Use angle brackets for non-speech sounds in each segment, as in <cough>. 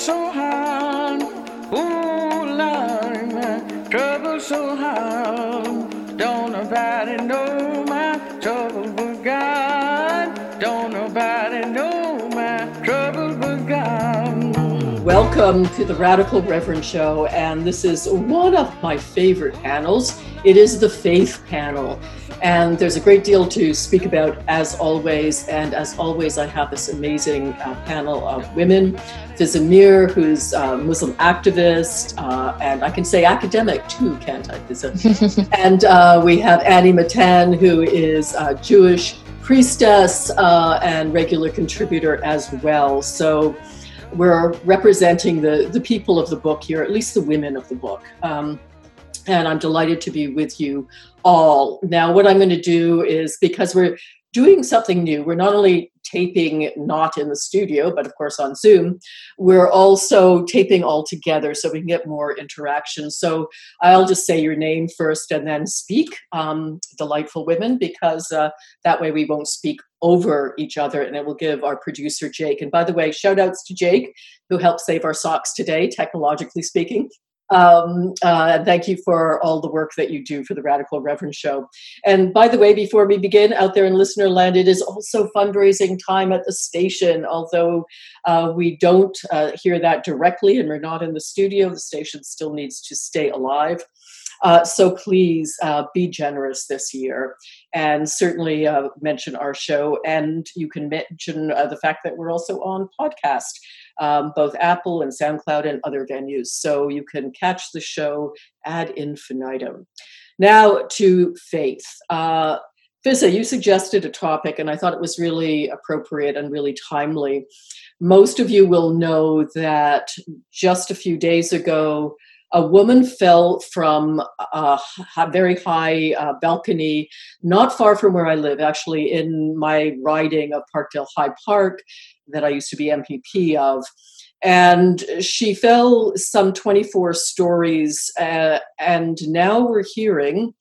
so hard. Ooh, Lord, trouble so hard. Don't nobody know my trouble but God. Don't nobody know my trouble but God. Welcome to the Radical Reverend Show, and this is one of my favorite panels. It is the faith panel. And there's a great deal to speak about, as always. And as always, I have this amazing uh, panel of women. Mir, who's a Muslim activist, uh, and I can say academic too, can't I, <laughs> and uh, we have Annie Matan, who is a Jewish priestess uh, and regular contributor as well. So we're representing the, the people of the book here, at least the women of the book. Um, and I'm delighted to be with you all. Now, what I'm going to do is because we're doing something new, we're not only taping not in the studio, but of course on Zoom, we're also taping all together so we can get more interaction. So I'll just say your name first and then speak, um, delightful women, because uh, that way we won't speak over each other and it will give our producer Jake. And by the way, shout outs to Jake, who helped save our socks today, technologically speaking. Um, uh, thank you for all the work that you do for the Radical Reverend Show. And by the way, before we begin, out there in listener land, it is also fundraising time at the station. Although uh, we don't uh, hear that directly and we're not in the studio, the station still needs to stay alive. Uh, so please uh, be generous this year and certainly uh, mention our show. And you can mention uh, the fact that we're also on podcast, um, both Apple and SoundCloud and other venues. So you can catch the show ad infinitum. Now to faith. Uh, Fizza, you suggested a topic, and I thought it was really appropriate and really timely. Most of you will know that just a few days ago, a woman fell from a very high uh, balcony not far from where I live, actually in my riding of Parkdale High Park that I used to be MPP of. And she fell some 24 stories, uh, and now we're hearing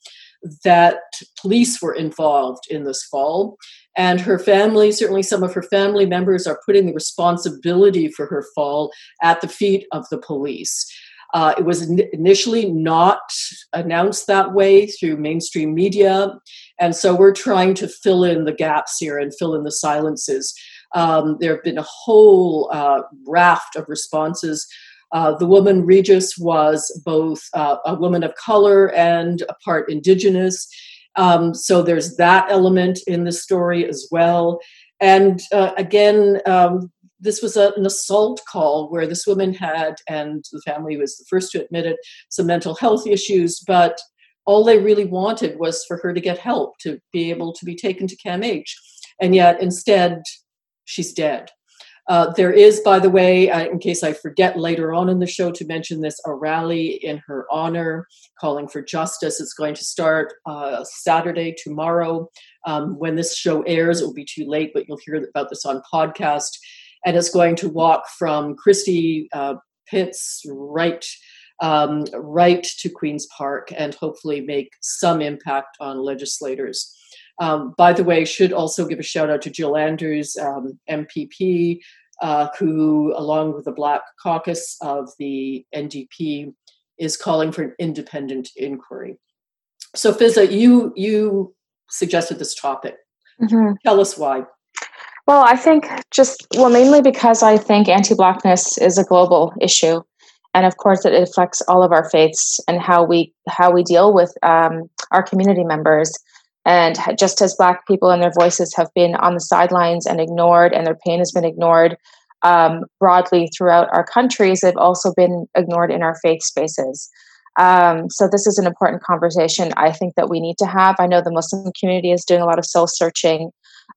that police were involved in this fall. And her family, certainly some of her family members, are putting the responsibility for her fall at the feet of the police. Uh, it was initially not announced that way through mainstream media. And so we're trying to fill in the gaps here and fill in the silences. Um, there have been a whole uh, raft of responses. Uh, the woman Regis was both uh, a woman of color and a part indigenous. Um, so there's that element in the story as well. And uh, again, um, this was a, an assault call where this woman had, and the family was the first to admit it, some mental health issues, but all they really wanted was for her to get help to be able to be taken to CAMH. And yet, instead, she's dead. Uh, there is, by the way, uh, in case I forget later on in the show to mention this, a rally in her honor calling for justice. It's going to start uh, Saturday, tomorrow. Um, when this show airs, it will be too late, but you'll hear about this on podcast and it's going to walk from Christie uh, Pitts right um, right to Queens Park and hopefully make some impact on legislators. Um, by the way, should also give a shout out to Jill Andrews, um, MPP, uh, who, along with the Black Caucus of the NDP, is calling for an independent inquiry. So, Fizza, you you suggested this topic. Mm-hmm. Tell us why. Well, I think just, well, mainly because I think anti Blackness is a global issue. And of course, it affects all of our faiths and how we how we deal with um, our community members. And just as Black people and their voices have been on the sidelines and ignored, and their pain has been ignored um, broadly throughout our countries, they've also been ignored in our faith spaces. Um, so this is an important conversation I think that we need to have. I know the Muslim community is doing a lot of soul searching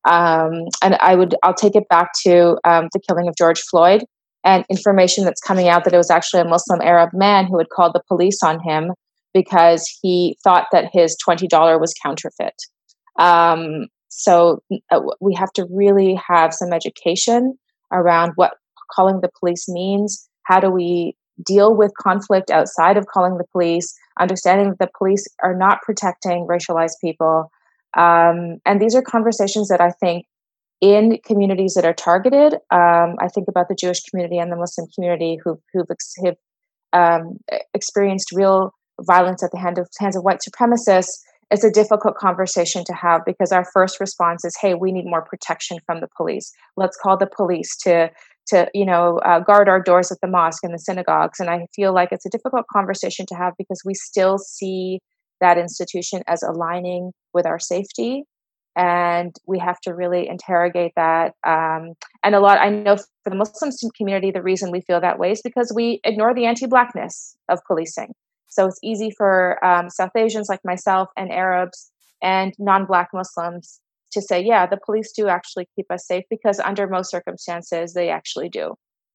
um, and I would I'll take it back to um, the killing of George Floyd and information that's coming out that it was actually a Muslim Arab man who had called the police on him because he thought that his twenty dollar was counterfeit. Um, so uh, we have to really have some education around what calling the police means. How do we deal with conflict outside of calling the police? Understanding that the police are not protecting racialized people um, and these are conversations that I think in communities that are targeted. Um, I think about the Jewish community and the Muslim community who've, who've ex- have, um, experienced real violence at the hand of, hands of white supremacists. It's a difficult conversation to have because our first response is, "Hey, we need more protection from the police. Let's call the police to to you know uh, guard our doors at the mosque and the synagogues." And I feel like it's a difficult conversation to have because we still see that institution as aligning with our safety and we have to really interrogate that um, and a lot i know for the muslim community the reason we feel that way is because we ignore the anti-blackness of policing so it's easy for um, south asians like myself and arabs and non-black muslims to say yeah the police do actually keep us safe because under most circumstances they actually do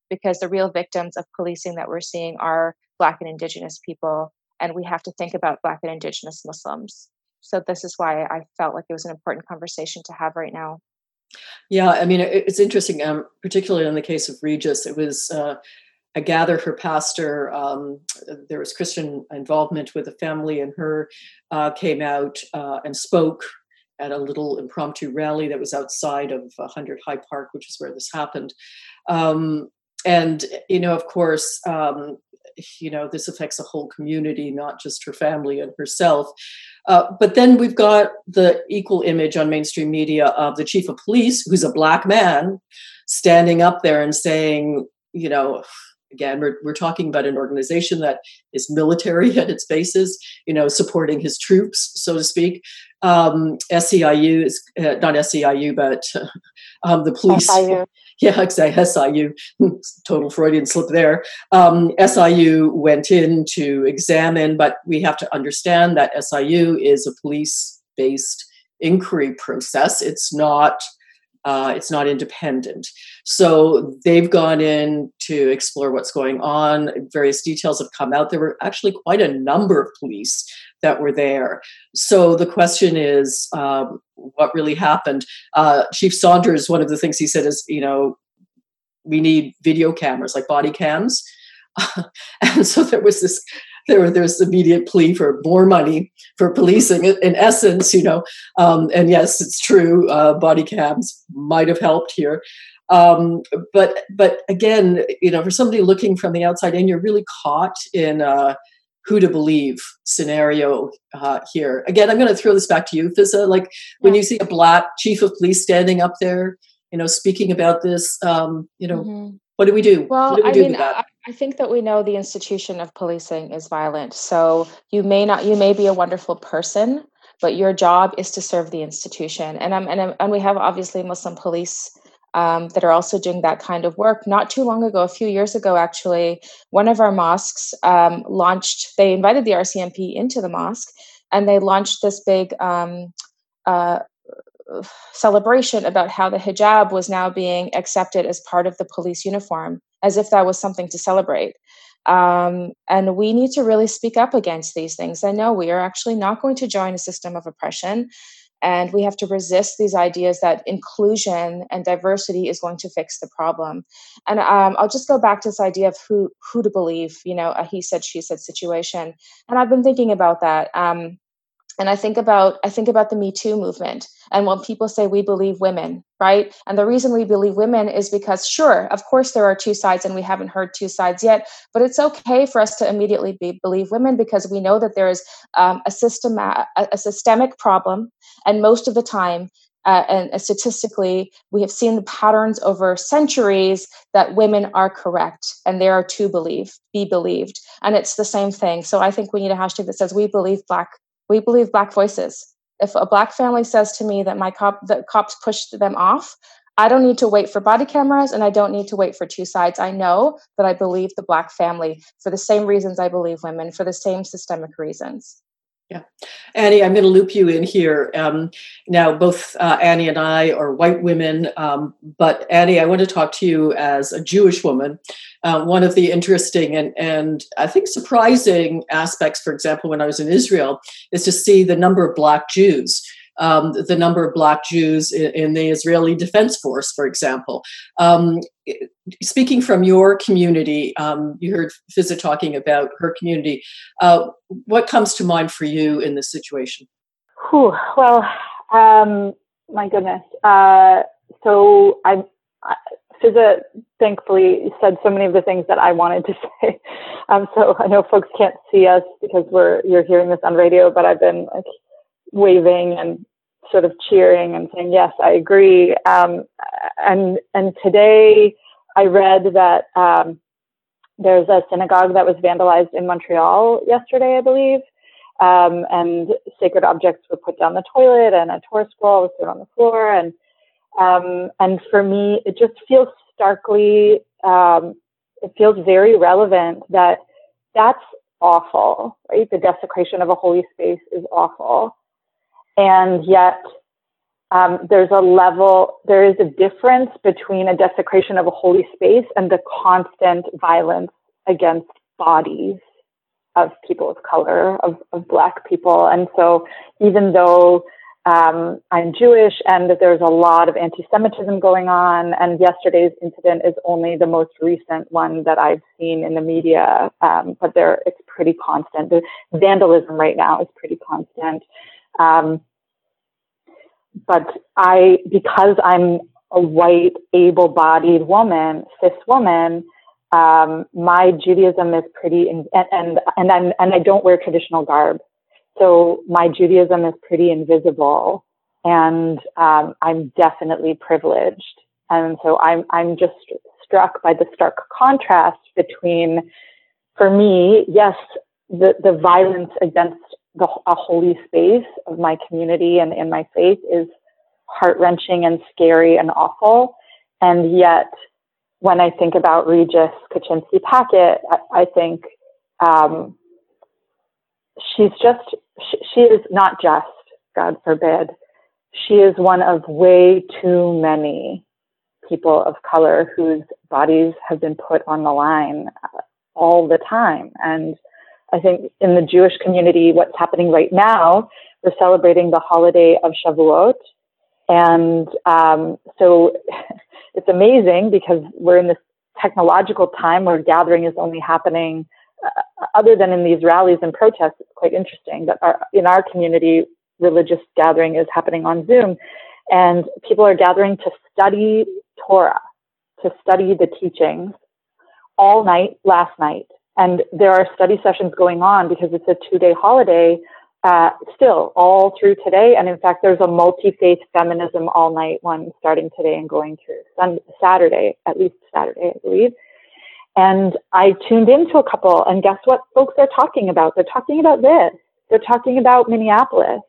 because the real victims of policing that we're seeing are black and indigenous people and we have to think about black and indigenous muslims so this is why I felt like it was an important conversation to have right now. Yeah, I mean, it's interesting, um, particularly in the case of Regis. It was, uh, I gather, her pastor. Um, there was Christian involvement with the family, and her uh, came out uh, and spoke at a little impromptu rally that was outside of 100 High Park, which is where this happened. Um, and you know, of course, um, you know, this affects a whole community, not just her family and herself. Uh, but then we've got the equal image on mainstream media of the chief of police, who's a black man, standing up there and saying, you know, again, we're, we're talking about an organization that is military <laughs> at its bases you know, supporting his troops, so to speak. Um, SEIU is uh, not SEIU, but <laughs> um, the police. SIU. <laughs> Yeah, exactly. SIU, total Freudian slip there. Um, SIU went in to examine, but we have to understand that SIU is a police based inquiry process. It's not. Uh, it's not independent. So they've gone in to explore what's going on. Various details have come out. There were actually quite a number of police that were there. So the question is, um, what really happened? Uh, Chief Saunders, one of the things he said is, you know, we need video cameras like body cams. <laughs> and so there was this there there's immediate plea for more money for policing in essence you know um, and yes it's true uh, body cams might have helped here um, but but again you know for somebody looking from the outside in you're really caught in uh, who to believe scenario uh, here. Again, I'm going to throw this back to you, Fizza. Like when you see a black chief of police standing up there, you know, speaking about this, um, you know, mm-hmm. what do we do? Well, do we I do mean, I, I think that we know the institution of policing is violent. So you may not, you may be a wonderful person, but your job is to serve the institution. And I'm, and, I'm, and we have obviously Muslim police um, that are also doing that kind of work. Not too long ago, a few years ago, actually, one of our mosques um, launched, they invited the RCMP into the mosque and they launched this big um, uh, celebration about how the hijab was now being accepted as part of the police uniform, as if that was something to celebrate. Um, and we need to really speak up against these things. I know we are actually not going to join a system of oppression. And we have to resist these ideas that inclusion and diversity is going to fix the problem. And um, I'll just go back to this idea of who who to believe. You know, a he said she said situation. And I've been thinking about that. Um, and i think about i think about the me too movement and when people say we believe women right and the reason we believe women is because sure of course there are two sides and we haven't heard two sides yet but it's okay for us to immediately be, believe women because we know that there is um, a system a, a systemic problem and most of the time uh, and uh, statistically, we have seen the patterns over centuries that women are correct and they are to believe, be believed. And it's the same thing. So I think we need a hashtag that says, We believe Black we believe black voices. If a black family says to me that my cop the cops pushed them off, I don't need to wait for body cameras and I don't need to wait for two sides. I know that I believe the black family for the same reasons I believe women, for the same systemic reasons. Yeah. Annie, I'm going to loop you in here. Um, now, both uh, Annie and I are white women, um, but Annie, I want to talk to you as a Jewish woman. Uh, one of the interesting and, and I think surprising aspects, for example, when I was in Israel, is to see the number of Black Jews um, the number of Black Jews in, in, the Israeli Defense Force, for example. Um, speaking from your community, um, you heard Fizza talking about her community. Uh, what comes to mind for you in this situation? Whew, well, um, my goodness. Uh, so I, Fizza thankfully said so many of the things that I wanted to <laughs> say. Um, so I know folks can't see us because we're you're hearing this on radio, but I've been like waving and sort of cheering and saying yes, I agree. Um, and and today I read that um, there's a synagogue that was vandalized in Montreal yesterday, I believe. Um, and sacred objects were put down the toilet, and a Torah scroll was put on the floor, and um, and for me, it just feels starkly, um, it feels very relevant that that's awful, right? The desecration of a holy space is awful. And yet, um, there's a level, there is a difference between a desecration of a holy space and the constant violence against bodies of people of color, of, of Black people. And so, even though um, I'm Jewish and there's a lot of anti Semitism going on. And yesterday's incident is only the most recent one that I've seen in the media, um, but there it's pretty constant. The vandalism right now is pretty constant. Um, but I, because I'm a white, able bodied woman, cis woman, um, my Judaism is pretty, in, and, and, and, I'm, and I don't wear traditional garb. So my Judaism is pretty invisible and um, I'm definitely privileged. And so I'm, I'm just struck by the stark contrast between, for me, yes, the, the violence against the, a holy space of my community and in my faith is heart wrenching and scary and awful. And yet, when I think about Regis Korchinski-Paquet, I, I think um, she's just, she, she is not just, God forbid, she is one of way too many people of color whose bodies have been put on the line uh, all the time. And I think in the Jewish community, what's happening right now, we're celebrating the holiday of Shavuot. And um, so <laughs> it's amazing because we're in this technological time where gathering is only happening uh, other than in these rallies and protests, it's quite interesting that our, in our community, religious gathering is happening on Zoom, and people are gathering to study Torah, to study the teachings all night last night. And there are study sessions going on because it's a two day holiday uh, still all through today. And in fact, there's a multi faith feminism all night one starting today and going through Saturday, at least Saturday, I believe. And I tuned into a couple, and guess what folks are talking about? They're talking about this. They're talking about Minneapolis.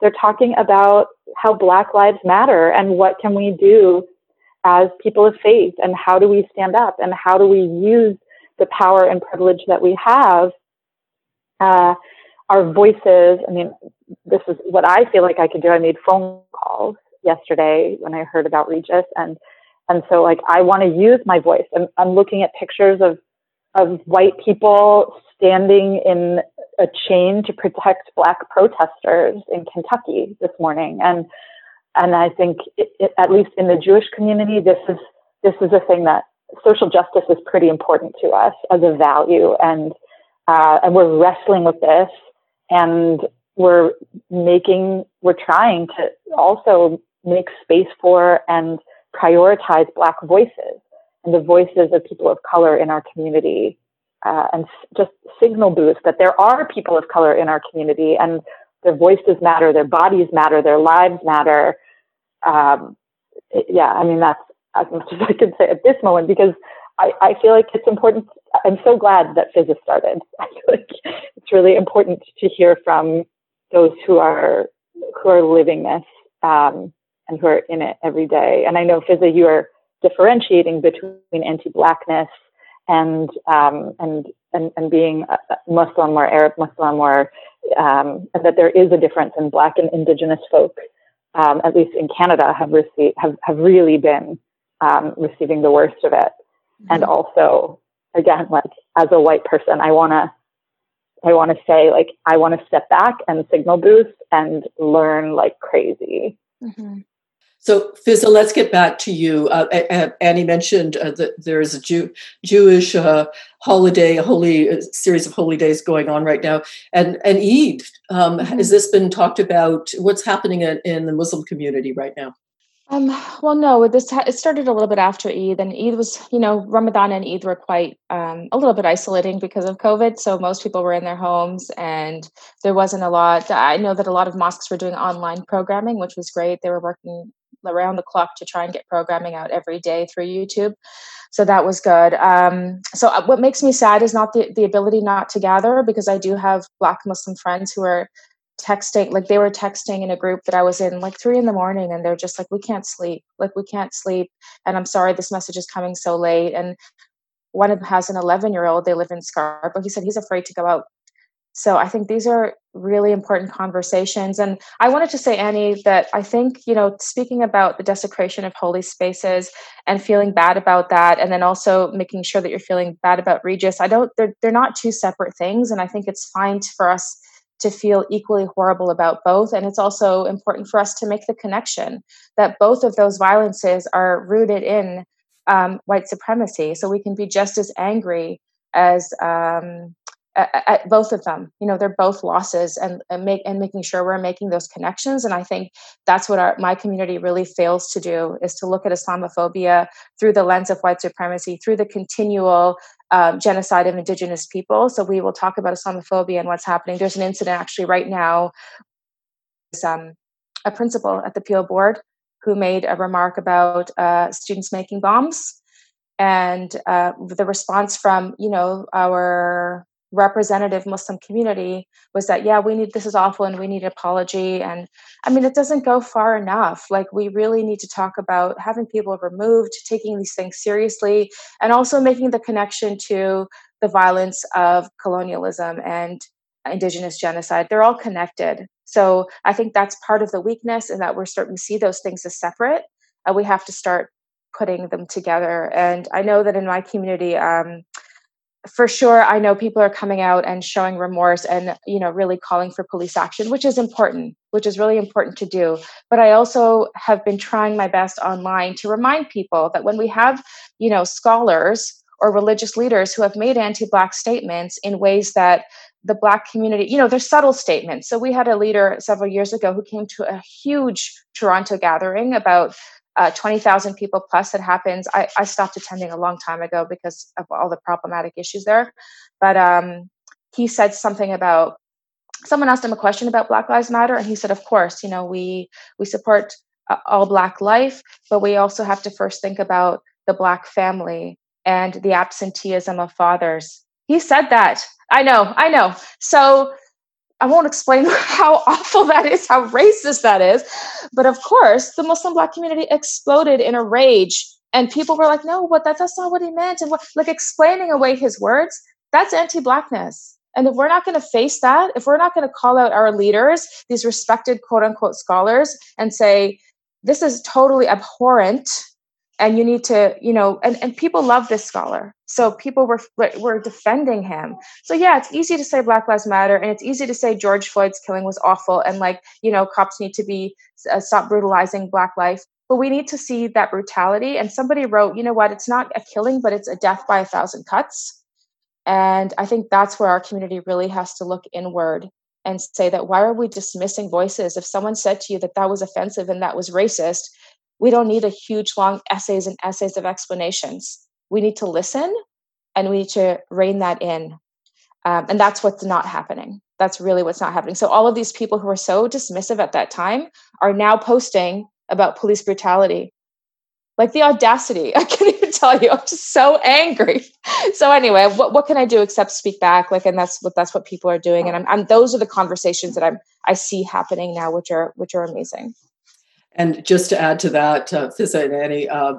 They're talking about how Black Lives Matter and what can we do as people of faith and how do we stand up and how do we use the power and privilege that we have. Uh, our voices, I mean, this is what I feel like I could do. I made phone calls yesterday when I heard about Regis and and so like I want to use my voice. I'm, I'm looking at pictures of of white people standing in a chain to protect black protesters in Kentucky this morning. And and I think it, it, at least in the Jewish community, this is this is a thing that social justice is pretty important to us as a value, and uh, and we're wrestling with this, and we're making we're trying to also make space for and prioritize Black voices and the voices of people of color in our community, uh, and just signal boost that there are people of color in our community and their voices matter, their bodies matter, their lives matter. Um, yeah, I mean, that's as much as I can say at this moment because I, I feel like it's important. I'm so glad that Fizza's started. <laughs> I feel like it's really important to hear from those who are who are living this um, and who are in it every day. And I know, Fizza, you are differentiating between anti-blackness and um, and, and and being Muslim or Arab Muslim, or um, and that there is a difference in Black and Indigenous folk, um, at least in Canada, have received have have really been um, receiving the worst of it. Mm-hmm. And also, again, like as a white person, I want to I want to say like I want to step back and signal boost and learn like crazy. Mm-hmm. So, Fizza, let's get back to you. Uh, Annie mentioned uh, that there is a Jew, Jewish uh, holiday, a holy a series of holy days going on right now, and and Eid. Um, mm-hmm. Has this been talked about? What's happening in, in, the Muslim community right now? Um, well, no, this ha- it started a little bit after Eid, and Eid was, you know, Ramadan and Eid were quite um, a little bit isolating because of COVID. So most people were in their homes, and there wasn't a lot. I know that a lot of mosques were doing online programming, which was great. They were working around the clock to try and get programming out every day through YouTube. So that was good. Um, so uh, what makes me sad is not the, the ability not to gather because I do have Black Muslim friends who are texting like they were texting in a group that I was in like three in the morning and they're just like we can't sleep like we can't sleep and I'm sorry this message is coming so late. And one of them has an 11 year old they live in Scarborough he said he's afraid to go out. So I think these are really important conversations and I wanted to say Annie that I think you know speaking about the desecration of holy spaces and feeling bad about that and then also making sure that you're feeling bad about Regis I don't they're they're not two separate things and I think it's fine for us to feel equally horrible about both. And it's also important for us to make the connection that both of those violences are rooted in um, white supremacy. So we can be just as angry as um, at, at, both of them. You know, they're both losses, and, and make and making sure we're making those connections. And I think that's what our my community really fails to do is to look at Islamophobia through the lens of white supremacy, through the continual um, genocide of indigenous people. So we will talk about Islamophobia and what's happening. There's an incident actually right now. Um, a principal at the Peel Board who made a remark about uh, students making bombs, and uh, the response from you know our representative Muslim community was that, yeah, we need this is awful and we need an apology. And I mean, it doesn't go far enough. Like, we really need to talk about having people removed, taking these things seriously, and also making the connection to the violence of colonialism and indigenous genocide. They're all connected. So I think that's part of the weakness, and that we're starting to see those things as separate. Uh, we have to start putting them together. And I know that in my community, um, for sure i know people are coming out and showing remorse and you know really calling for police action which is important which is really important to do. But i also have been trying my best online to remind people that when we have you know scholars or religious leaders who have made anti-black statements in ways that the black community you know they're subtle statements. So we had a leader several years ago who came to a huge toronto gathering about uh, 20,000 people plus that happens. I, I stopped attending a long time ago because of all the problematic issues there. But um, he said something about someone asked him a question about Black Lives Matter, and he said, "Of course, you know, we we support uh, all Black life, but we also have to first think about the Black family and the absenteeism of fathers." He said that. I know, I know. So I won't explain <laughs> how awful that is, how racist that is. But of course, the Muslim Black community exploded in a rage. And people were like, no, but that, that's not what he meant. And what, like explaining away his words, that's anti Blackness. And if we're not going to face that, if we're not going to call out our leaders, these respected quote unquote scholars, and say, this is totally abhorrent and you need to you know and, and people love this scholar. So people were were defending him. So yeah it's easy to say black lives matter and it's easy to say george floyd's killing was awful and like you know cops need to be uh, stop brutalizing black life. But we need to see that brutality. And somebody wrote you know what? It's not a killing but it's a death by a thousand cuts. And i think that's where our community really has to look inward and say that why are we dismissing voices? If someone said to you that that was offensive and that was racist we don't need a huge long essays and essays of explanations. We need to listen and we need to rein that in. Um, and that's what's not happening. That's really what's not happening. So all of these people who were so dismissive at that time are now posting about police brutality. Like the audacity <laughs> i can't even tell you. I'm just so angry. <laughs> So anyway what, what can i do except speak back? Like and that's what that's what people are doing. And I'm, I'm those are the conversations that i'm i see happening now which are which are amazing and just to add to that, uh, and Annie, uh,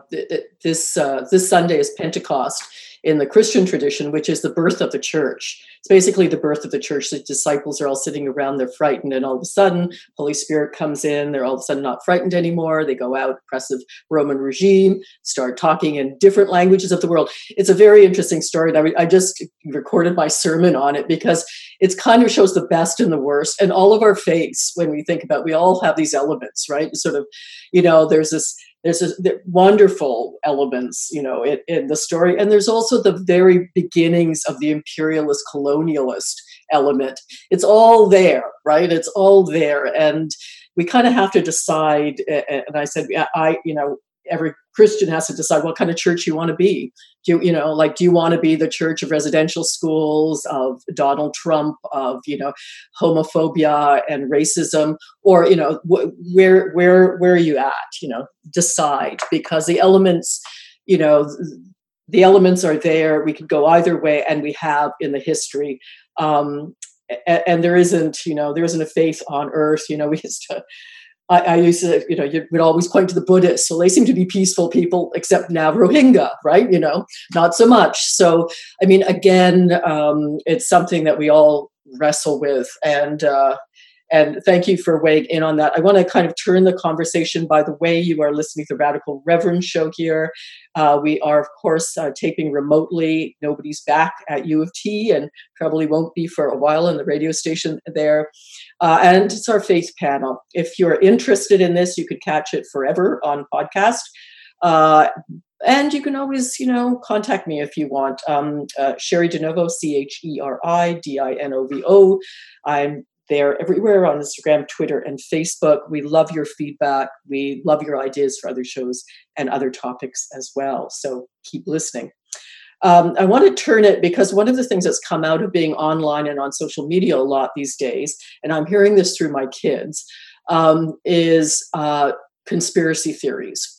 this uh, this Sunday is Pentecost in the Christian tradition, which is the birth of the church. It's basically the birth of the church. The disciples are all sitting around, they're frightened, and all of a sudden, Holy Spirit comes in. They're all of a sudden not frightened anymore. They go out, oppressive Roman regime, start talking in different languages of the world. It's a very interesting story. I, I just recorded my sermon on it because it kind of shows the best and the worst, and all of our faiths. When we think about, we all have these elements, right? Sort of, you know, there's this there's a, wonderful elements you know in, in, the story and there's also the very beginnings of the imperialist colonialist element it's all there right it's all there and we kind of have to decide. And I said, I, you know, every Christian has to decide what kind of church you want to be. Do you, you know, like, do you want to be the church of residential schools, of Donald Trump, of you know, homophobia and racism, or you know, wh- where where where are you at? You know, decide because the elements, you know, the elements are there. We could go either way, and we have in the history. Um, and, and there isn't, you know, there isn't a faith on earth. You know, we used to I, I, used to, you know, you would always point to the Buddhists. So they seem to be peaceful people, except now Rohingya, right? You know, not so much. So, I mean, again, um, it's something that we all wrestle with. And, uh, and thank you for weighing in on that. I want to kind of turn the conversation by the way you are listening to the Radical Reverend show here. Uh, we are, of course, uh, taping remotely. Nobody's back at U of T and probably won't be for a while in the radio station there. Uh, and it's our faith panel. If you're interested in this, you could catch it forever on podcast. Uh, and you can always, you know, contact me if you want. Um, uh, Cheri DiNovo, C H E R I D I N O V O. I'm there everywhere on Instagram, Twitter, and Facebook. We love your feedback. We love your ideas for other shows and other topics as well. So keep listening. Um, I want to turn it because one of the things that's come out of being online and on social media a lot these days, and I'm hearing this through my kids, um, is uh, conspiracy theories.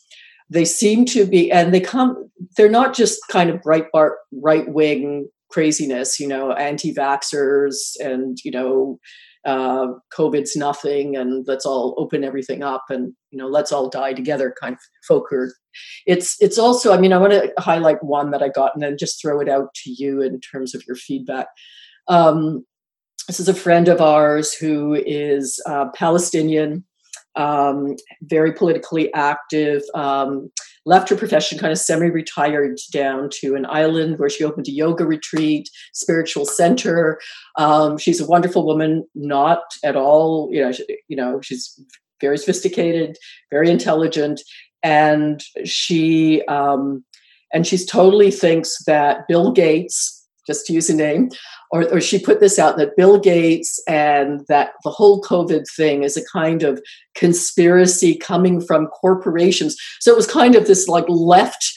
They seem to be, and they come, they're not just kind of Breitbart right wing craziness, you know, anti vaxxers and, you know, uh, COVID's nothing, and let's all open everything up, and you know, let's all die together, kind of folk. It's it's also, I mean, I want to highlight one that I got, and then just throw it out to you in terms of your feedback. Um, this is a friend of ours who is uh, Palestinian, um, very politically active. Um, left her profession kind of semi-retired down to an island where she opened a yoga retreat spiritual center. Um, she's a wonderful woman not at all you know she, you know she's very sophisticated very intelligent and she um, and she's totally thinks that bill gates just to use a name, or, or she put this out that Bill Gates and that the whole COVID thing is a kind of conspiracy coming from corporations. So it was kind of this like left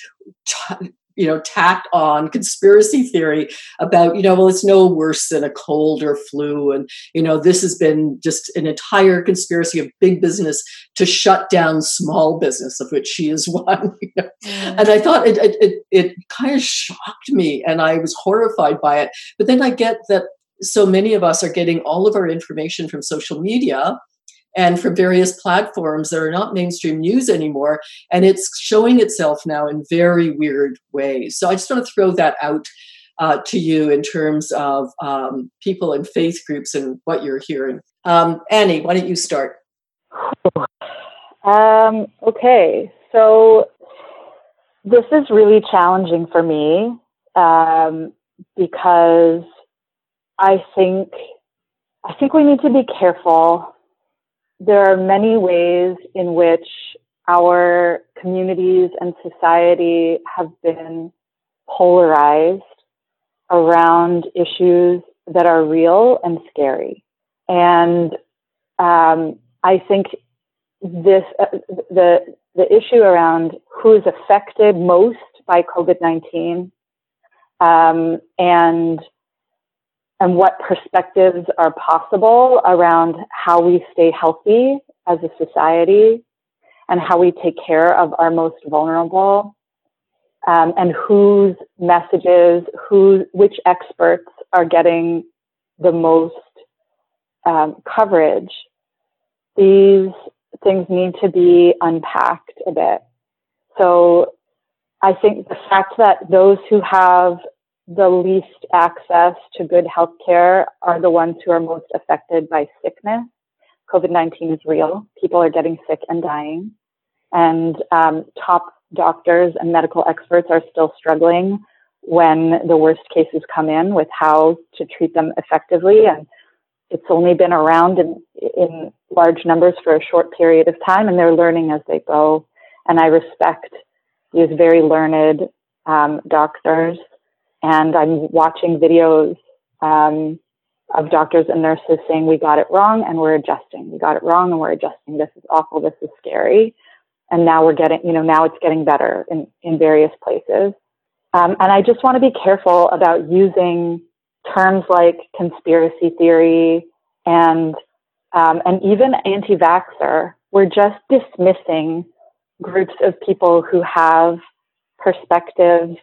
t- you know, tacked on conspiracy theory about, you know, well, it's no worse than a cold or flu. And, you know, this has been just an entire conspiracy of big business to shut down small business, of which she is <laughs> one. You know? mm. And I thought it, it, it, it kind of shocked me and I was horrified by it. But then I get that so many of us are getting all of our information from social media and from various platforms that are not mainstream news anymore. And it's showing itself now in very weird ways. So I just want to throw that out uh, to you in terms of um, people in faith groups and what you're hearing. Um, Annie, why don't you start? Um, okay, so this is really challenging for me um, because I think I think we need to be careful there are many ways in which our communities and society have been polarized around issues that are real and scary. And um, I think this uh, the the issue around who is affected most by COVID nineteen um, and and what perspectives are possible around how we stay healthy as a society and how we take care of our most vulnerable um, and whose messages, who, which experts are getting the most um, coverage. These things need to be unpacked a bit. So I think the fact that those who have the least access to good health care are the ones who are most affected by sickness. COVID 19 is real. People are getting sick and dying. And um, top doctors and medical experts are still struggling when the worst cases come in with how to treat them effectively. And it's only been around in, in large numbers for a short period of time, and they're learning as they go. And I respect these very learned um, doctors and I'm watching videos um, of doctors and nurses saying we got it wrong and we're adjusting. We got it wrong and we're adjusting. This is awful. This is scary. And now we're getting, you know, now it's getting better in, in various places. Um, and I just want to be careful about using terms like conspiracy theory and um, and even anti-vaxxer. We're just dismissing groups of people who have perspectives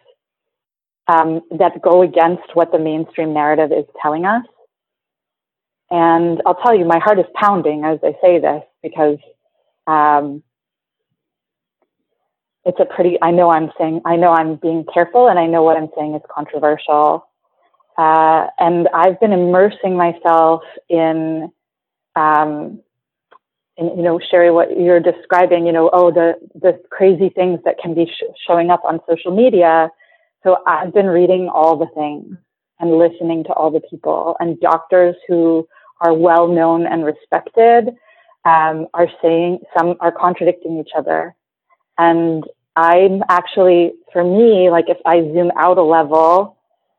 um, that go against what the mainstream narrative is telling us. And I'll tell you, my heart is pounding as I say this because um, it's a pretty, I know I'm saying, I know I'm being careful and I know what I'm saying is controversial. Uh, and I've been immersing myself in, um, in, you know, Cheri, what you're describing, you know, oh, the, the crazy things that can be sh- showing up on social media. So I've been reading all the things and listening to all the people and doctors who are well known and respected um, are saying some are contradicting each other. And I'm actually, for me, like if I zoom out a level,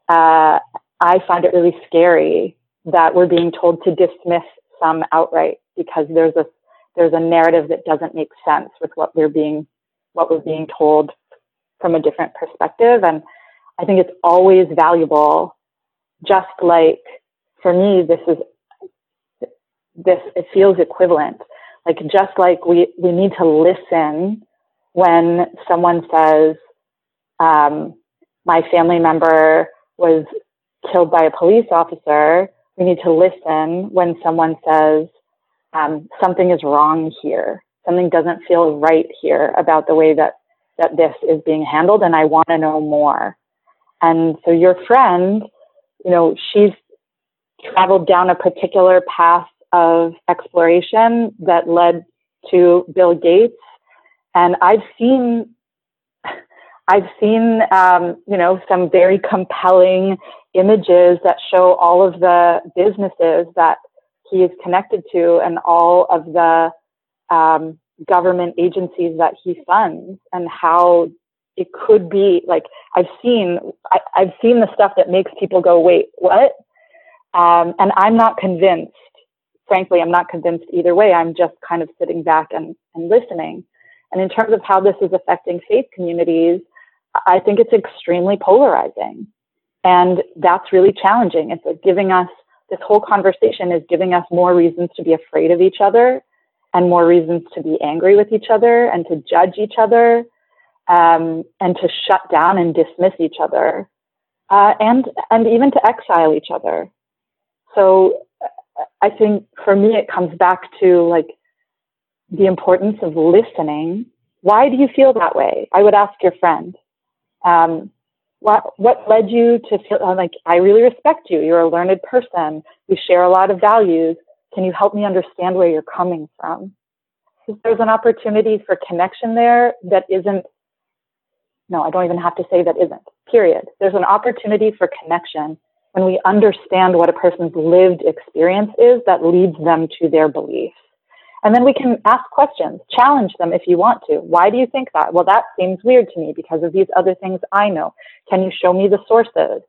uh, I find it really scary that we're being told to dismiss some outright because there's a there's a narrative that doesn't make sense with what we're being what we're being told from a different perspective. And I think it's always valuable, just like for me, this is this it feels equivalent. Like just like we we need to listen when someone says, um, "My family member was killed by a police officer." We need to listen when someone says, um, "Something is wrong here. Something doesn't feel right here about the way that that this is being handled, and I want to know more." And so your friend, you know, she's traveled down a particular path of exploration that led to Bill Gates. And I've seen, <laughs> I've seen, um, you know, some very compelling images that show all of the businesses that he is connected to and all of the um, government agencies that he funds and how it could be like I've seen I, have seen the stuff that makes people go wait what um, and I'm not convinced frankly, I'm not convinced either way. I'm just kind of sitting back and, and listening. And in terms of how this is affecting faith communities, I think it's extremely polarizing. And that's really challenging. It's like giving us, this whole conversation is giving us more reasons to be afraid of each other and more reasons to be angry with each other and to judge each other um, and to shut down and dismiss each other uh, and, and even to exile each other. So I think for me, it comes back to like the importance of listening. Why do you feel that way? I would ask your friend. Um, what what led you to feel like I really respect you? You're a learned person. We share a lot of values. Can you help me understand where you're coming from? There's an opportunity for connection there that isn't. No, I don't even have to say that isn't. Period. There's an opportunity for connection when we understand what a person's lived experience is that leads them to their beliefs. And then we can ask questions, challenge them if you want to. Why do you think that? Well, that seems weird to me because of these other things I know. Can you show me the sources?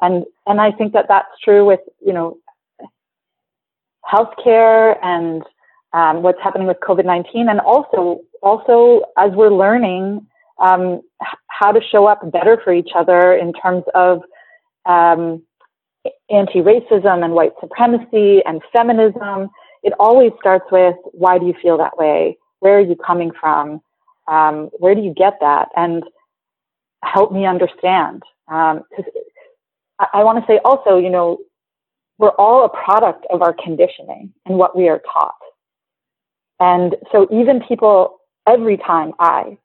And and I think that that's true with you know healthcare and um, what's happening with COVID nineteen, and also also as we're learning um, how to show up better for each other in terms of um, anti racism and white supremacy and feminism, it always starts with why do you feel that way? Where are you coming from? Um, where do you get that? And help me understand. Um, I, I want to say also, you know, we're all a product of our conditioning and what we are taught. And so even people, every time I,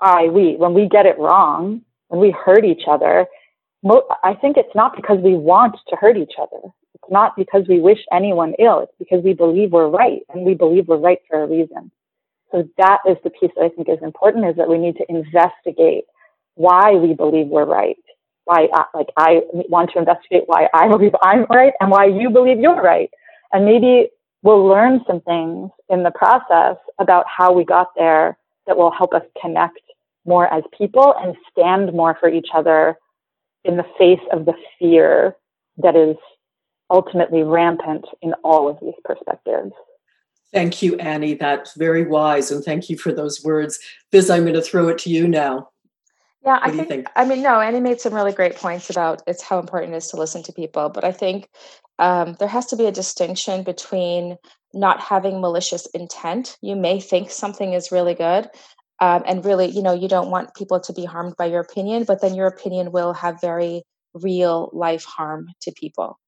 I, we, when we get it wrong, when we hurt each other, I think it's not because we want to hurt each other. It's not because we wish anyone ill. It's because we believe we're right and we believe we're right for a reason. So that is the piece that I think is important is that we need to investigate why we believe we're right. Why, uh, like, I want to investigate why I believe I'm right and why you believe you're right. And maybe we'll learn some things in the process about how we got there that will help us connect more as people and stand more for each other in the face of the fear that is ultimately rampant in all of these perspectives. Thank you, Annie. That's very wise, and thank you for those words. Biz, I'm going to throw it to you now. Yeah, I think, think, I mean, no, Annie made some really great points about it's how important it is to listen to people. But I think um, there has to be a distinction between not having malicious intent. You may think something is really good, um, and really, you know, you don't want people to be harmed by your opinion, but then your opinion will have very real life harm to people.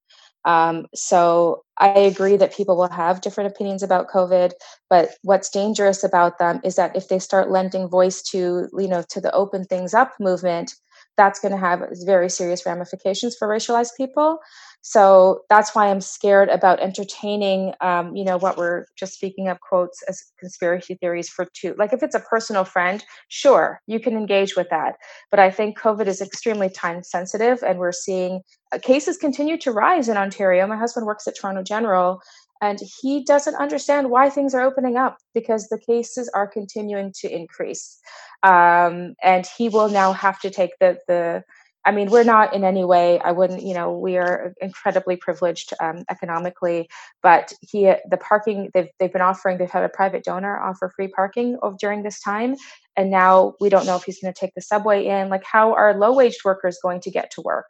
Um, so I agree that people will have different opinions about COVID, but what's dangerous about them is that if they start lending voice to, you know, to the open things up movement, that's going to have very serious ramifications for racialized people. So that's why I'm scared about entertaining, um, you know, what we're just speaking of quotes as conspiracy theories for two. Like if it's a personal friend, sure, you can engage with that. But I think COVID is extremely time sensitive, and we're seeing uh, cases continue to rise in Ontario. My husband works at Toronto General, and he doesn't understand why things are opening up because the cases are continuing to increase um, and he will now have to take the the I mean, we're not in any way. I wouldn't, you know, we are incredibly privileged um, economically, but he, the parking they've they've been offering. They've had a private donor offer free parking of, during this time, and now we don't know if he's going to take the subway in. Like, how are low wage workers going to get to work?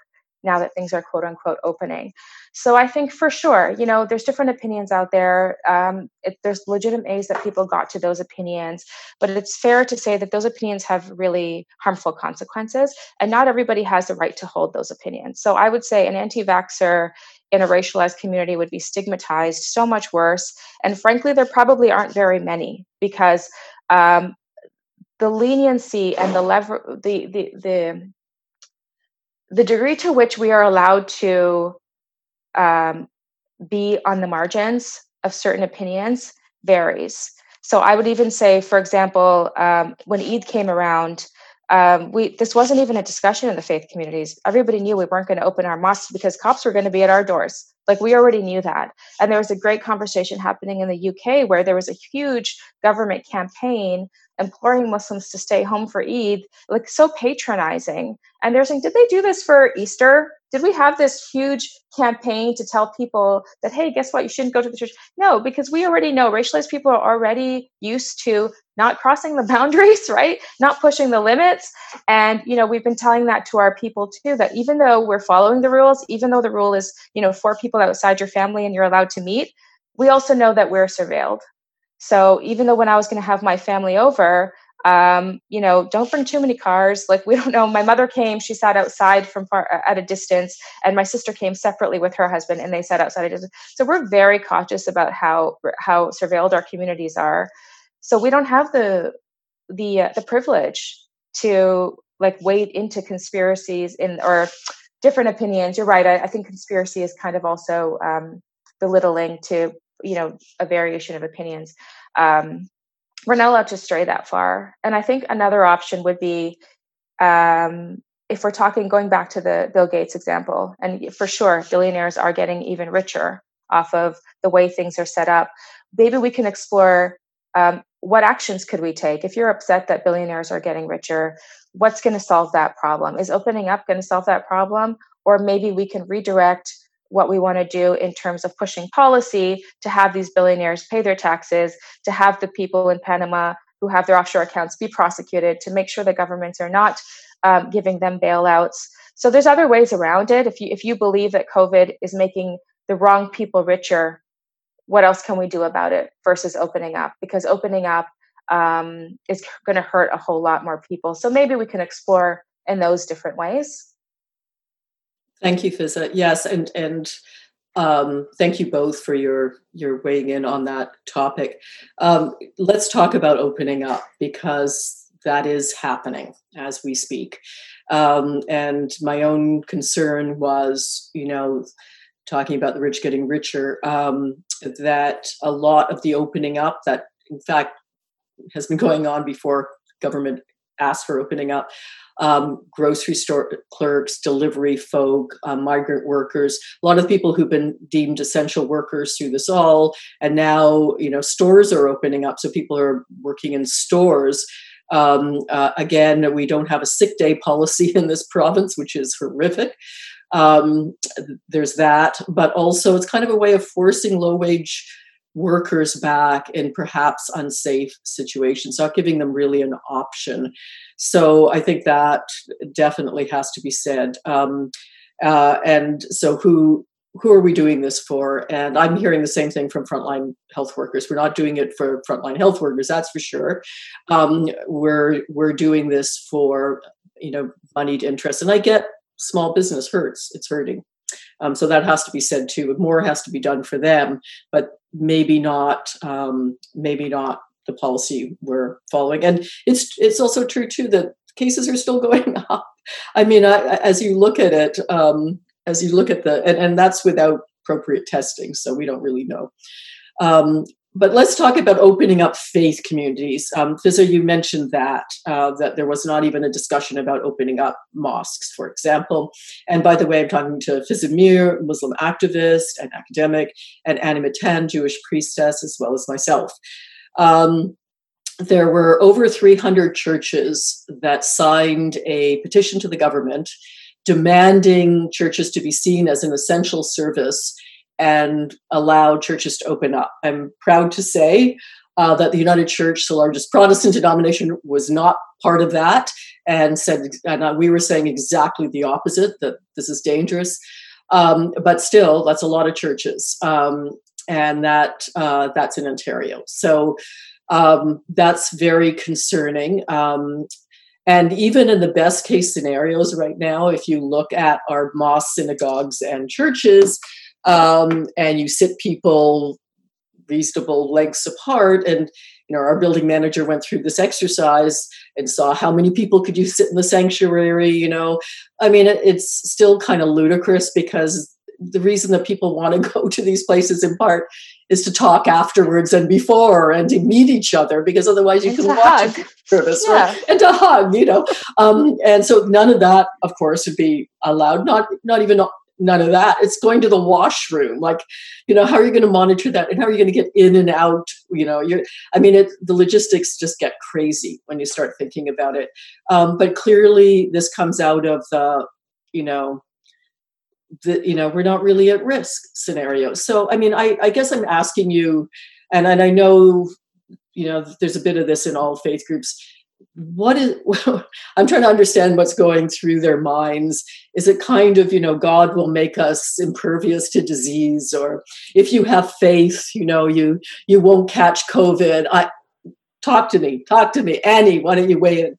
Now that things are quote unquote opening. So I think for sure, you know, there's different opinions out there. Um, it, there's legitimate ways that people got to those opinions, but it's fair to say that those opinions have really harmful consequences, and not everybody has the right to hold those opinions. So I would say an anti-vaxxer in a racialized community would be stigmatized so much worse. And frankly, there probably aren't very many because um, the leniency and the lever, the the the the degree to which we are allowed to um, be on the margins of certain opinions varies. So I would even say, for example, um, when Eid came around, um, we this wasn't even a discussion in the faith communities. Everybody knew we weren't going to open our mosques because cops were going to be at our doors. Like we already knew that. And there was a great conversation happening in the UK where there was a huge government campaign imploring Muslims to stay home for Eid, like so patronizing. And they're saying, did they do this for Easter? Did we have this huge campaign to tell people that, hey, guess what? You shouldn't go to the church? No, because we already know racialized people are already used to not crossing the <laughs> boundaries, right? Not pushing the limits. And, you know, we've been telling that to our people too, that even though we're following the rules, even though the rule is, you know, four people outside your family and you're allowed to meet, we also know that we're surveilled. So even though when I was going to have my family over, um, you know, don't bring too many cars. Like we <laughs> don't know. My mother came; she sat outside from far at a distance, and my sister came separately with her husband, and they sat outside. So we're very cautious about how how surveilled our communities are. So we don't have the the uh, the privilege to like wade into conspiracies in or different opinions. You're right. I, I think conspiracy is kind of also um, belittling to you know a variation of opinions. Um, we're not allowed to stray that far. And i think another option would be um, if we're talking going back to the bill gates example and for sure billionaires are getting even richer off of the way things are set up. Maybe we can explore um, what actions could we take? If you're upset that billionaires are getting richer what's going to solve that problem? Is opening up going to solve that problem? Or maybe we can redirect what we want to do in terms of pushing policy to have these billionaires pay their taxes, to have the people in Panama who have their offshore accounts be prosecuted, to make sure the governments are not um, giving them bailouts. So there's other ways around it. If you if you believe that COVID is making the wrong people richer, what else can we do about it versus opening up? Because opening up um, is going to hurt a whole lot more people. So maybe we can explore in those different ways. Thank you, Fizza. Yes, and and um, thank you both for your your weighing in on that topic. Um, let's talk about opening up because that is happening as we speak. Um, and my own concern was, you know, talking about the rich getting richer, um, that a lot of the opening up that, in fact, has been going on before government asked for opening up um, grocery store clerks, delivery folk, uh, migrant workers, a lot of people who've been deemed essential workers through this all. And now, you know, stores are opening up. So people are working in stores. Um, uh, again, we don't have a sick day policy <laughs> in this province, which is horrific. Um, there's that, but also it's kind of a way of forcing low wage workers back in perhaps unsafe situations, not giving them really an option. So I think that definitely has to be said. Um, uh, and so who who are we doing this for? And I'm hearing the same thing from frontline health workers. We're not doing it for frontline health workers, that's for sure. Um, we're we're doing this for you know moneyed interest, and I get small business hurts. It's hurting. Um, so that has to be said too. More has to be done for them, but maybe not. Um, maybe not the policy we're following. And it's it's also true too that cases are still <laughs> going up. I mean, I, as you look at it, um, as you look at the, and, and that's without appropriate testing, so we don't really know. Um, but let's talk about opening up faith communities. Um, you mentioned that uh, that there was not even a discussion about opening up mosques, for example. And by the way, I'm talking to Fizza Mir, Muslim activist and academic, and Annie Matan, Jewish priestess, as well as myself. Um, there were over 300 churches that signed a petition to the government demanding churches to be seen as an essential service and allow churches to open up. I'm proud to say uh, that the United Church, the largest Protestant denomination, was not part of that and said, and uh, we were saying exactly the opposite that this is dangerous. Um, but still, that's a lot of churches, um, and that uh, that's in Ontario. So um, that's very concerning. Um, and even in the best case scenarios right now, if you look at our mosques, synagogues, and churches, um, and you sit people reasonable lengths apart, and you know our building manager went through this exercise and saw how many people could you sit in the sanctuary. You know, I mean, it, it's still kind of ludicrous because the reason that people want to <laughs> go to these places in part is to talk afterwards and before and to meet each other because otherwise you and can watch service yeah. right? and to hug you know um, and so none of that of course would be allowed not not even none of that. It's going to the washroom. Like you know how are you going to monitor that? And how are you going to get in and out? You know you're i mean it the logistics just get crazy when you start thinking about it. Um, but clearly this comes out of the you know the, you know we're not really at risk scenario. So i mean i, I guess i'm asking you and, and i know you know there's a bit of this in all faith groups what is <laughs> i'm trying to understand what's going through their minds. Is it kind of you know god will make us impervious to disease or if you have faith you know you you won't catch covid? I talk to me talk to me. Annie why don't you weigh in?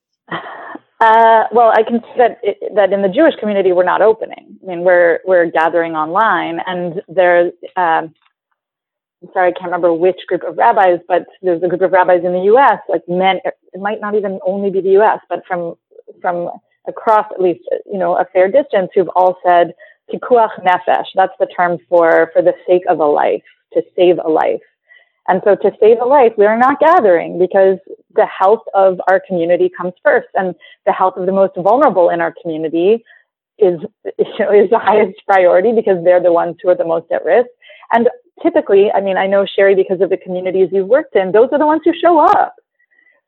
Uh, well, I can see that that in the Jewish community we're not opening. I mean, we're we're gathering online, and there's um, I'm sorry, I can't remember which group of rabbis, but there's a group of rabbis in the U.S. Like men, it might not even only be the U.S., but from from across at least you know a fair distance, who've all said pikuach nefesh. That's the term for for the sake of a life, to save a life. And so to save a life, we are not gathering because the health of our community comes first and the health of the most vulnerable in our community is, <laughs> you know, is the highest priority because they're the ones who are the most at risk. And typically, I mean, I know Cheri because of the communities you've worked in, those are the ones who show up.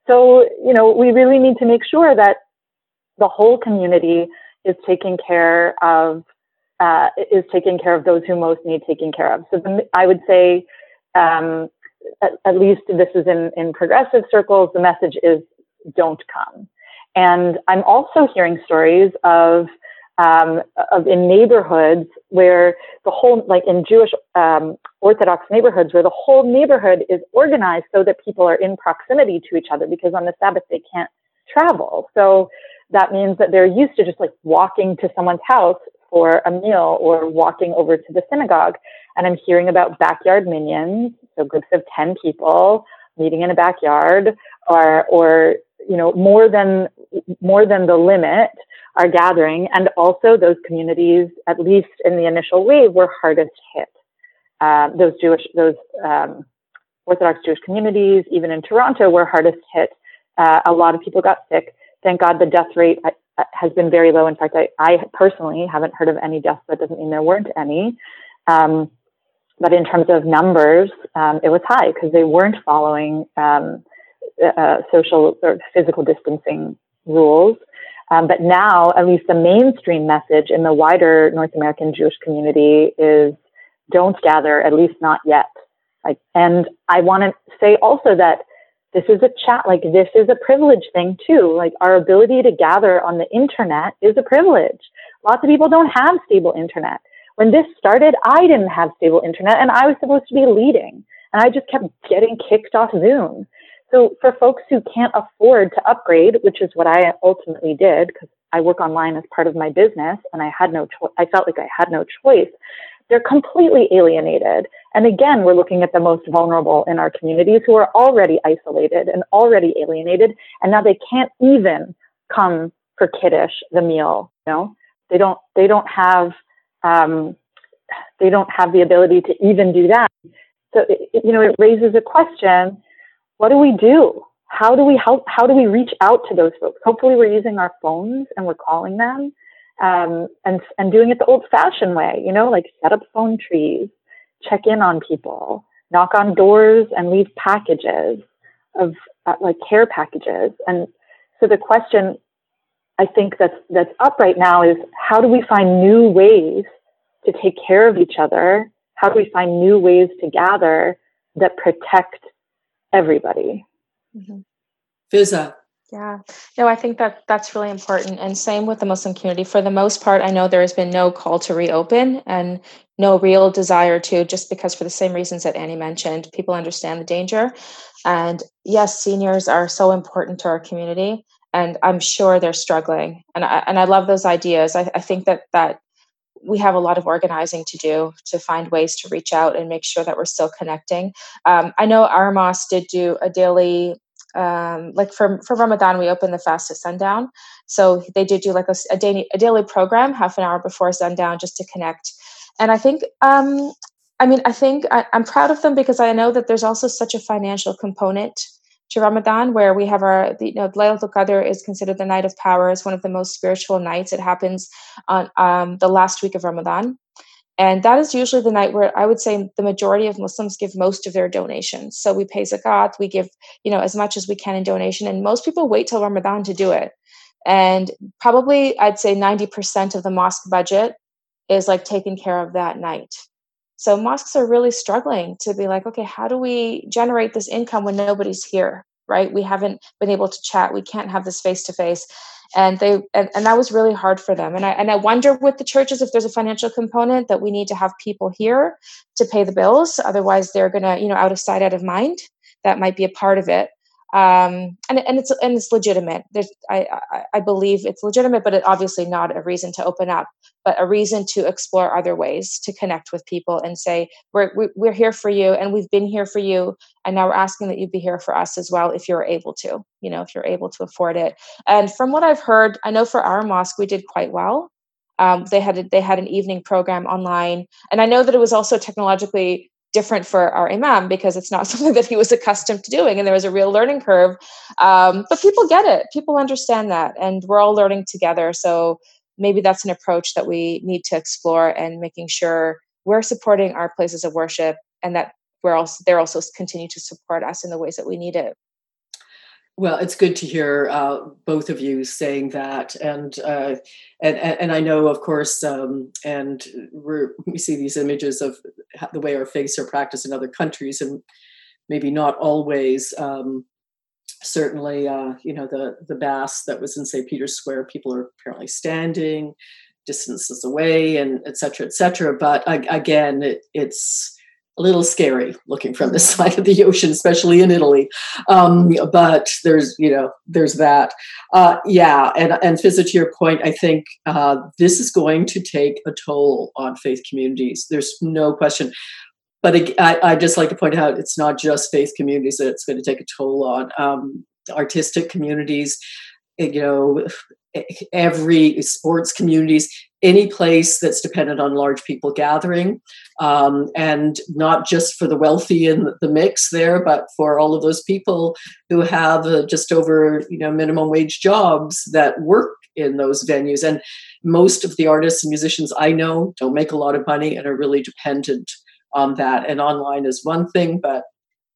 So, you know, we really need to make sure that the whole community is taking care of, uh, is taking care of those who most need taking care of. So the, I would say, um, at, at least this is in, in progressive circles, the message is don't come. And I'm also hearing stories of um, of in neighborhoods where the whole, like in Jewish um, Orthodox neighborhoods, where the whole neighborhood is organized so that people are in proximity to each other because on the Sabbath they can't travel. So that means that they're used to just like walking to someone's house for a meal or walking over to the synagogue. And I'm hearing about backyard minyans, so groups of 10 people meeting in a backyard or, or, you know, more than, more than the limit are gathering. And also those communities, at least in the initial wave, were hardest hit. Uh, those Jewish, those um, Orthodox Jewish communities, even in Toronto, were hardest hit. Uh, a lot of people got sick. Thank God the death rate uh, has been very low. In fact, I, I personally haven't heard of any deaths. That doesn't mean there weren't any. Um, but in terms of numbers, um, it was high because they weren't following um, uh, social or physical distancing rules. Um, but now, at least the mainstream message in the wider North American Jewish community is don't gather, at least not yet. Like, and I want to say also that this is a chat, like this is a privilege thing too. Like our ability to gather on the internet is a privilege. Lots of people don't have stable internet. When this started, I didn't have stable internet and I was supposed to be leading and I just kept getting kicked off Zoom. So for folks who can't afford to upgrade, which is what I ultimately did because I work online as part of my business and I had no. I felt like I had no choice. They're completely alienated. And again, we're looking at the most vulnerable in our communities who are already isolated and already alienated. And now they can't even come for kiddush the meal. You know, they don't, they don't have, um, they don't have the ability to even do that. So, it, you know, it raises a question. What do we do? How do we help? How do we reach out to those folks? Hopefully we're using our phones and we're calling them um, and and doing it the old-fashioned way. You know, like set up phone trees, check in on people, knock on doors, and leave packages of uh, like care packages. And so the question I think that's that's up right now is how do we find new ways to take care of each other? How do we find new ways to gather that protect everybody? Mm-hmm. Fizza, yeah, no, I think that that's really important. And same with the Muslim community. For the most part, I know there has been no call to reopen and no real desire to, just because for the same reasons that Annie mentioned, people understand the danger. And yes, seniors are so important to our community, and I'm sure they're struggling. And I, and I love those ideas. I, I think that that we have a lot of organizing to do to find ways to reach out and make sure that we're still connecting. Um, I know mosque did do a daily um, like for for Ramadan, we open the fast at sundown. So they did do like a, a daily a daily program, half an hour before sundown, just to connect. And I think, um, I mean, I think I, am proud of them because I know that there's also such a financial component to Ramadan, where we have our, the, you know, Laylatul Qadr is considered the night of power. It's one of the most spiritual nights. It happens on um, the last week of Ramadan. And that is usually the night where I would say the majority of Muslims give most of their donations. So we pay zakat, we give, you know, as much as we can in donation. And most people wait till Ramadan to do it. And probably I'd say 90% of the mosque budget is like taken care of that night. So mosques are really struggling to be like, okay, how do we generate this income when nobody's here? Right? We haven't been able to chat. We can't have this face to face and they and, and that was really hard for them and i and i wonder with the churches if there's a financial component that we need to have people here to pay the bills otherwise they're gonna you know out of sight out of mind that might be a part of it um, and and it's and it's legitimate. There's, I, I, I believe it's legitimate, but it obviously not a reason to open up, but a reason to explore other ways to connect with people and say we're we're here for you, and we've been here for you, and now we're asking that you be here for us as well if you're able to, you know, if you're able to afford it. And from what I've heard, I know for our mosque we did quite well. Um, they had a, they had an evening program online, and I know that it was also technologically different for our imam because it's not <laughs> something that he was accustomed to doing and there was a real learning curve. Um, but people get it. People understand that and we're all learning together. So maybe that's an approach that we need to explore and making sure we're supporting our places of worship and that we're also they're also continue to support us in the ways that we need it. Well, it's good to hear uh, both of you saying that, and uh, and and I know, of course, um, and we see these images of the way our faiths are practiced in other countries, and maybe not always. Um, certainly, uh, you know, the the mass that was in St. Peter's Square, people are apparently standing distances away, and et cetera, et cetera. But again, it, it's a little scary looking from this <laughs> side of the ocean, especially in Italy. Um, but there's, you know, there's that. Uh, yeah, and and Fizza, to your point, I think uh, this is going to take a toll on faith communities. There's no question. But I, I just like to point out, it's not just faith communities that it's going to take a toll on. Um, artistic communities, you know, every sports communities any place that's dependent on large people gathering um, and not just for the wealthy in the mix there but for all of those people who have uh, just over you know minimum wage jobs that work in those venues. And most of the artists and musicians i know don't make a lot of money and are really dependent on that. And online is one thing but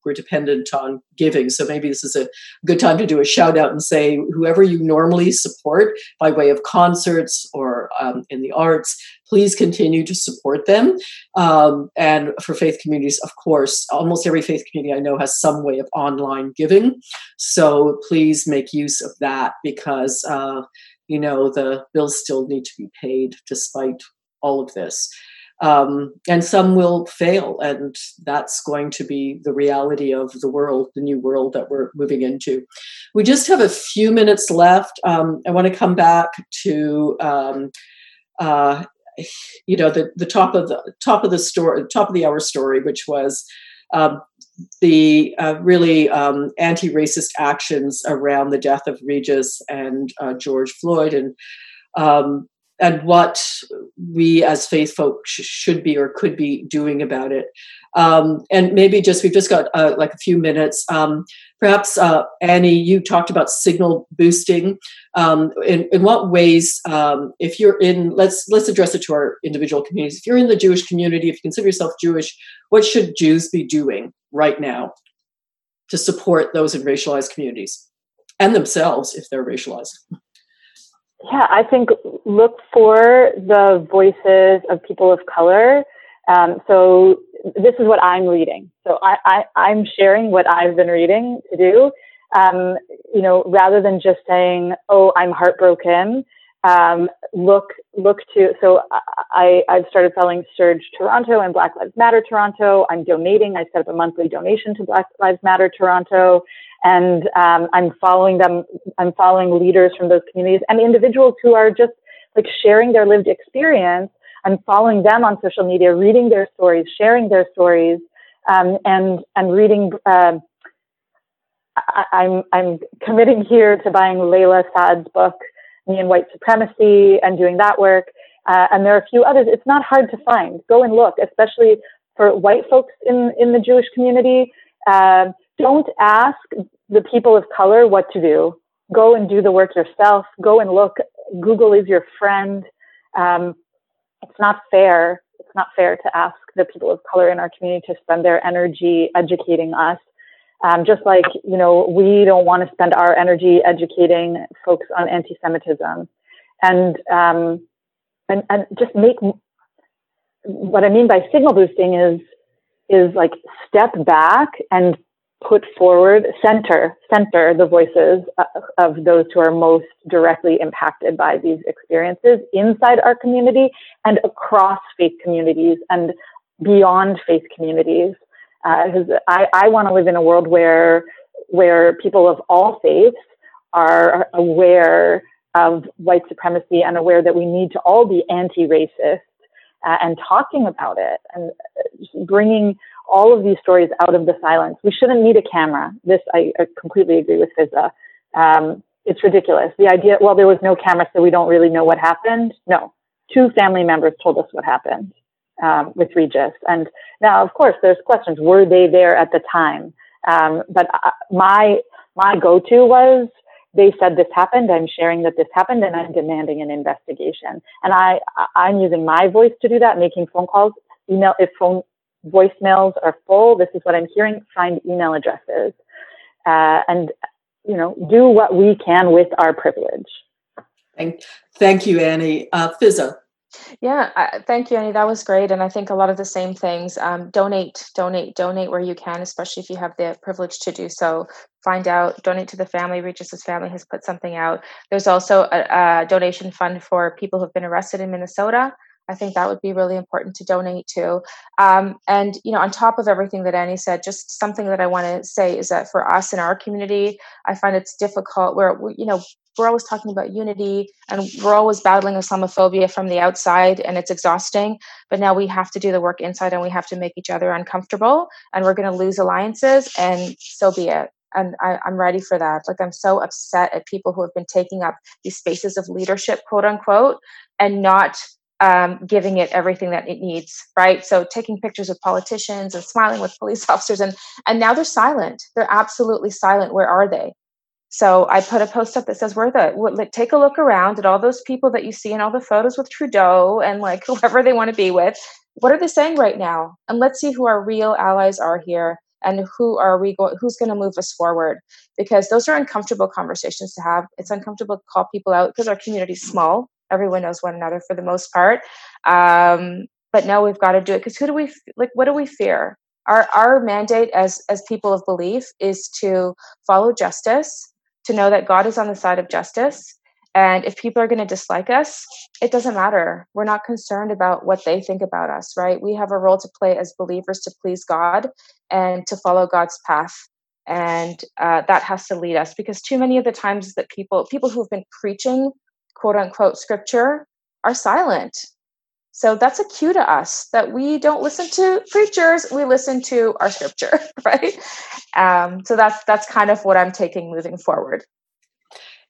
we're dependent on giving. So maybe this is a good time to do a shout out and say whoever you normally support by way of concerts or um, in the arts, please continue to support them. Um, and for faith communities, of course, almost every faith community I know has some way of online giving. So please make use of that because, uh, you know, the bills still need to be paid despite all of this. Um, and some will fail, and that's going to be the reality of the world, the new world that we're moving into. We just have a few minutes left. Um, I want to come back to um, uh, you know the the top of the top of the story top of the hour story which was um, the uh, really um, anti-racist actions around the death of Regis and uh, George Floyd and um, and what we as faith folk sh- should be or could be doing about it. Um, and maybe just we've just got uh, like a few minutes. Um, perhaps uh, Annie, you talked about signal boosting. Um, in, in what ways, um, if you're in, let's let's address it to our individual communities. If you're in the Jewish community, if you consider yourself Jewish, what should Jews be doing right now to support those in racialized communities and themselves if they're racialized? Yeah, I think look for the voices of people of color. Um, so this is what I'm reading. So I, I, am sharing what I've been reading to do. Um, you know, rather than just saying, "Oh, I'm heartbroken." Um, look, look to. So I, I've started selling Surge Toronto and Black Lives Matter Toronto. I'm donating. I set up a monthly donation to Black Lives Matter Toronto and um, I'm following them. I'm following leaders from those communities and individuals who are just like sharing their lived experience. I'm following them on social media, reading their stories, sharing their stories, um, and and reading. Uh, I, I'm I'm committing here to buying Layla Saad's book, Me and White Supremacy, and doing that work. Uh, and there are a few others. It's not hard to find. Go and look, especially for white folks in in the Jewish community. Uh, don't ask the people of color what to do. Go and do the work yourself. Go and look. Google is your friend. Um, it's not fair. It's not fair to ask the people of color in our community to spend their energy educating us. Um, just like you know, we don't want to spend our energy educating folks on anti-Semitism, and um, and and just make what I mean by signal boosting is is like step back and put forward, center, center the voices uh, of those who are most directly impacted by these experiences inside our community and across faith communities and beyond faith communities. Because uh, I, I want to live in a world where where people of all faiths are aware of white supremacy and aware that we need to all be anti-racist and talking about it and uh, bringing all of these stories out of the silence. We shouldn't need a camera. This, I, completely agree with Fizza. Um, it's ridiculous. The idea, well, there was no camera, so we don't really know what happened. No, two family members told us what happened um, with Regis. And now, of course, there's questions. Were they there at the time? Um, but uh, my my go-to was they said this happened. I'm sharing that this happened, and I'm demanding an investigation. And I I'm using my voice to do that, making phone calls, email if phone voicemails are full. This is what I'm hearing. Find email addresses uh, and you know do what we can with our privilege. Thank, thank you, Annie. Uh, Fizza. Yeah, uh, thank you, Annie. That was great, and I think a lot of the same things. Um, donate, donate, donate where you can, especially if you have the privilege to do so. Find out, donate to the family. Regis's family has put something out. There's also a, a donation fund for people who've been arrested in Minnesota. I think that would be really important to donate to. Um, and you know, on top of everything that Annie said, just something that I want to say is that for us in our community, I find it's difficult. Where you know we're always talking about unity and we're always battling Islamophobia from the outside and it's exhausting. But now we have to do the work inside and we have to make each other uncomfortable and we're going to lose alliances and so be it. And I, am ready for that. Like, I'm so upset at people who have been taking up these spaces of leadership, quote unquote, and not um, giving it everything that it needs, right? So taking pictures of politicians and smiling with police <laughs> officers, and and now they're silent. They're absolutely silent. Where are they? So I put a post up that says, "Where the take a look around at all those people that you see in all the photos with Trudeau and like <laughs> whoever they want to be with. What are they saying right now? And let's see who our real allies are here." and who are we going who's going to move us forward because those are uncomfortable conversations to have it's uncomfortable to call people out because our community is small everyone knows one another for the most part um, but now we've got to do it because who do we like what do we fear our our mandate as as people of belief is to follow justice to know that god is on the side of justice and if people are going to dislike us, it doesn't matter. We're not concerned about what they think about us, right? We have a role to play as believers to please God and to follow God's path. And uh, that has to lead us because too many of the times that people, people who've been preaching quote unquote scripture are silent. So that's a cue to us that we don't listen to preachers, we listen to our scripture, <laughs> right? Um, so that's that's kind of what I'm taking moving forward.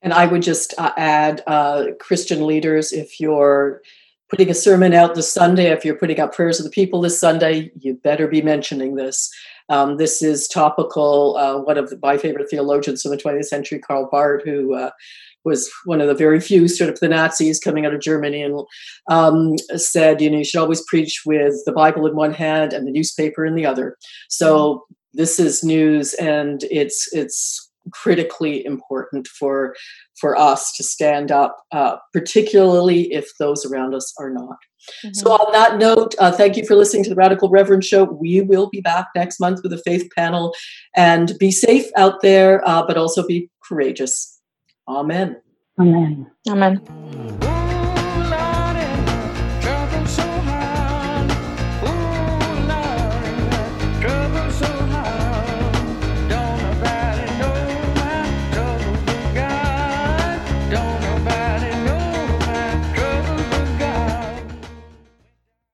And I would just uh, add uh, Christian leaders, if you're putting a sermon out this Sunday, if you're putting out prayers of the people this Sunday, you better be mentioning this. Um, this is topical. Uh, one of the, my favorite theologians from the 20th century, Karl Barth, who uh, was one of the very few sort of the Nazis coming out of Germany and um, said, you know, you should always preach with the Bible in one hand and the newspaper in the other. So this is news, and it's it's critically important for for us to stand up, uh, particularly if those around us are not. Mm-hmm. So, on that note, uh, thank you for listening to the Radical Reverend Show. We will be back next month with a faith panel, and be safe out there, uh, but also be courageous. Amen. Amen. Amen.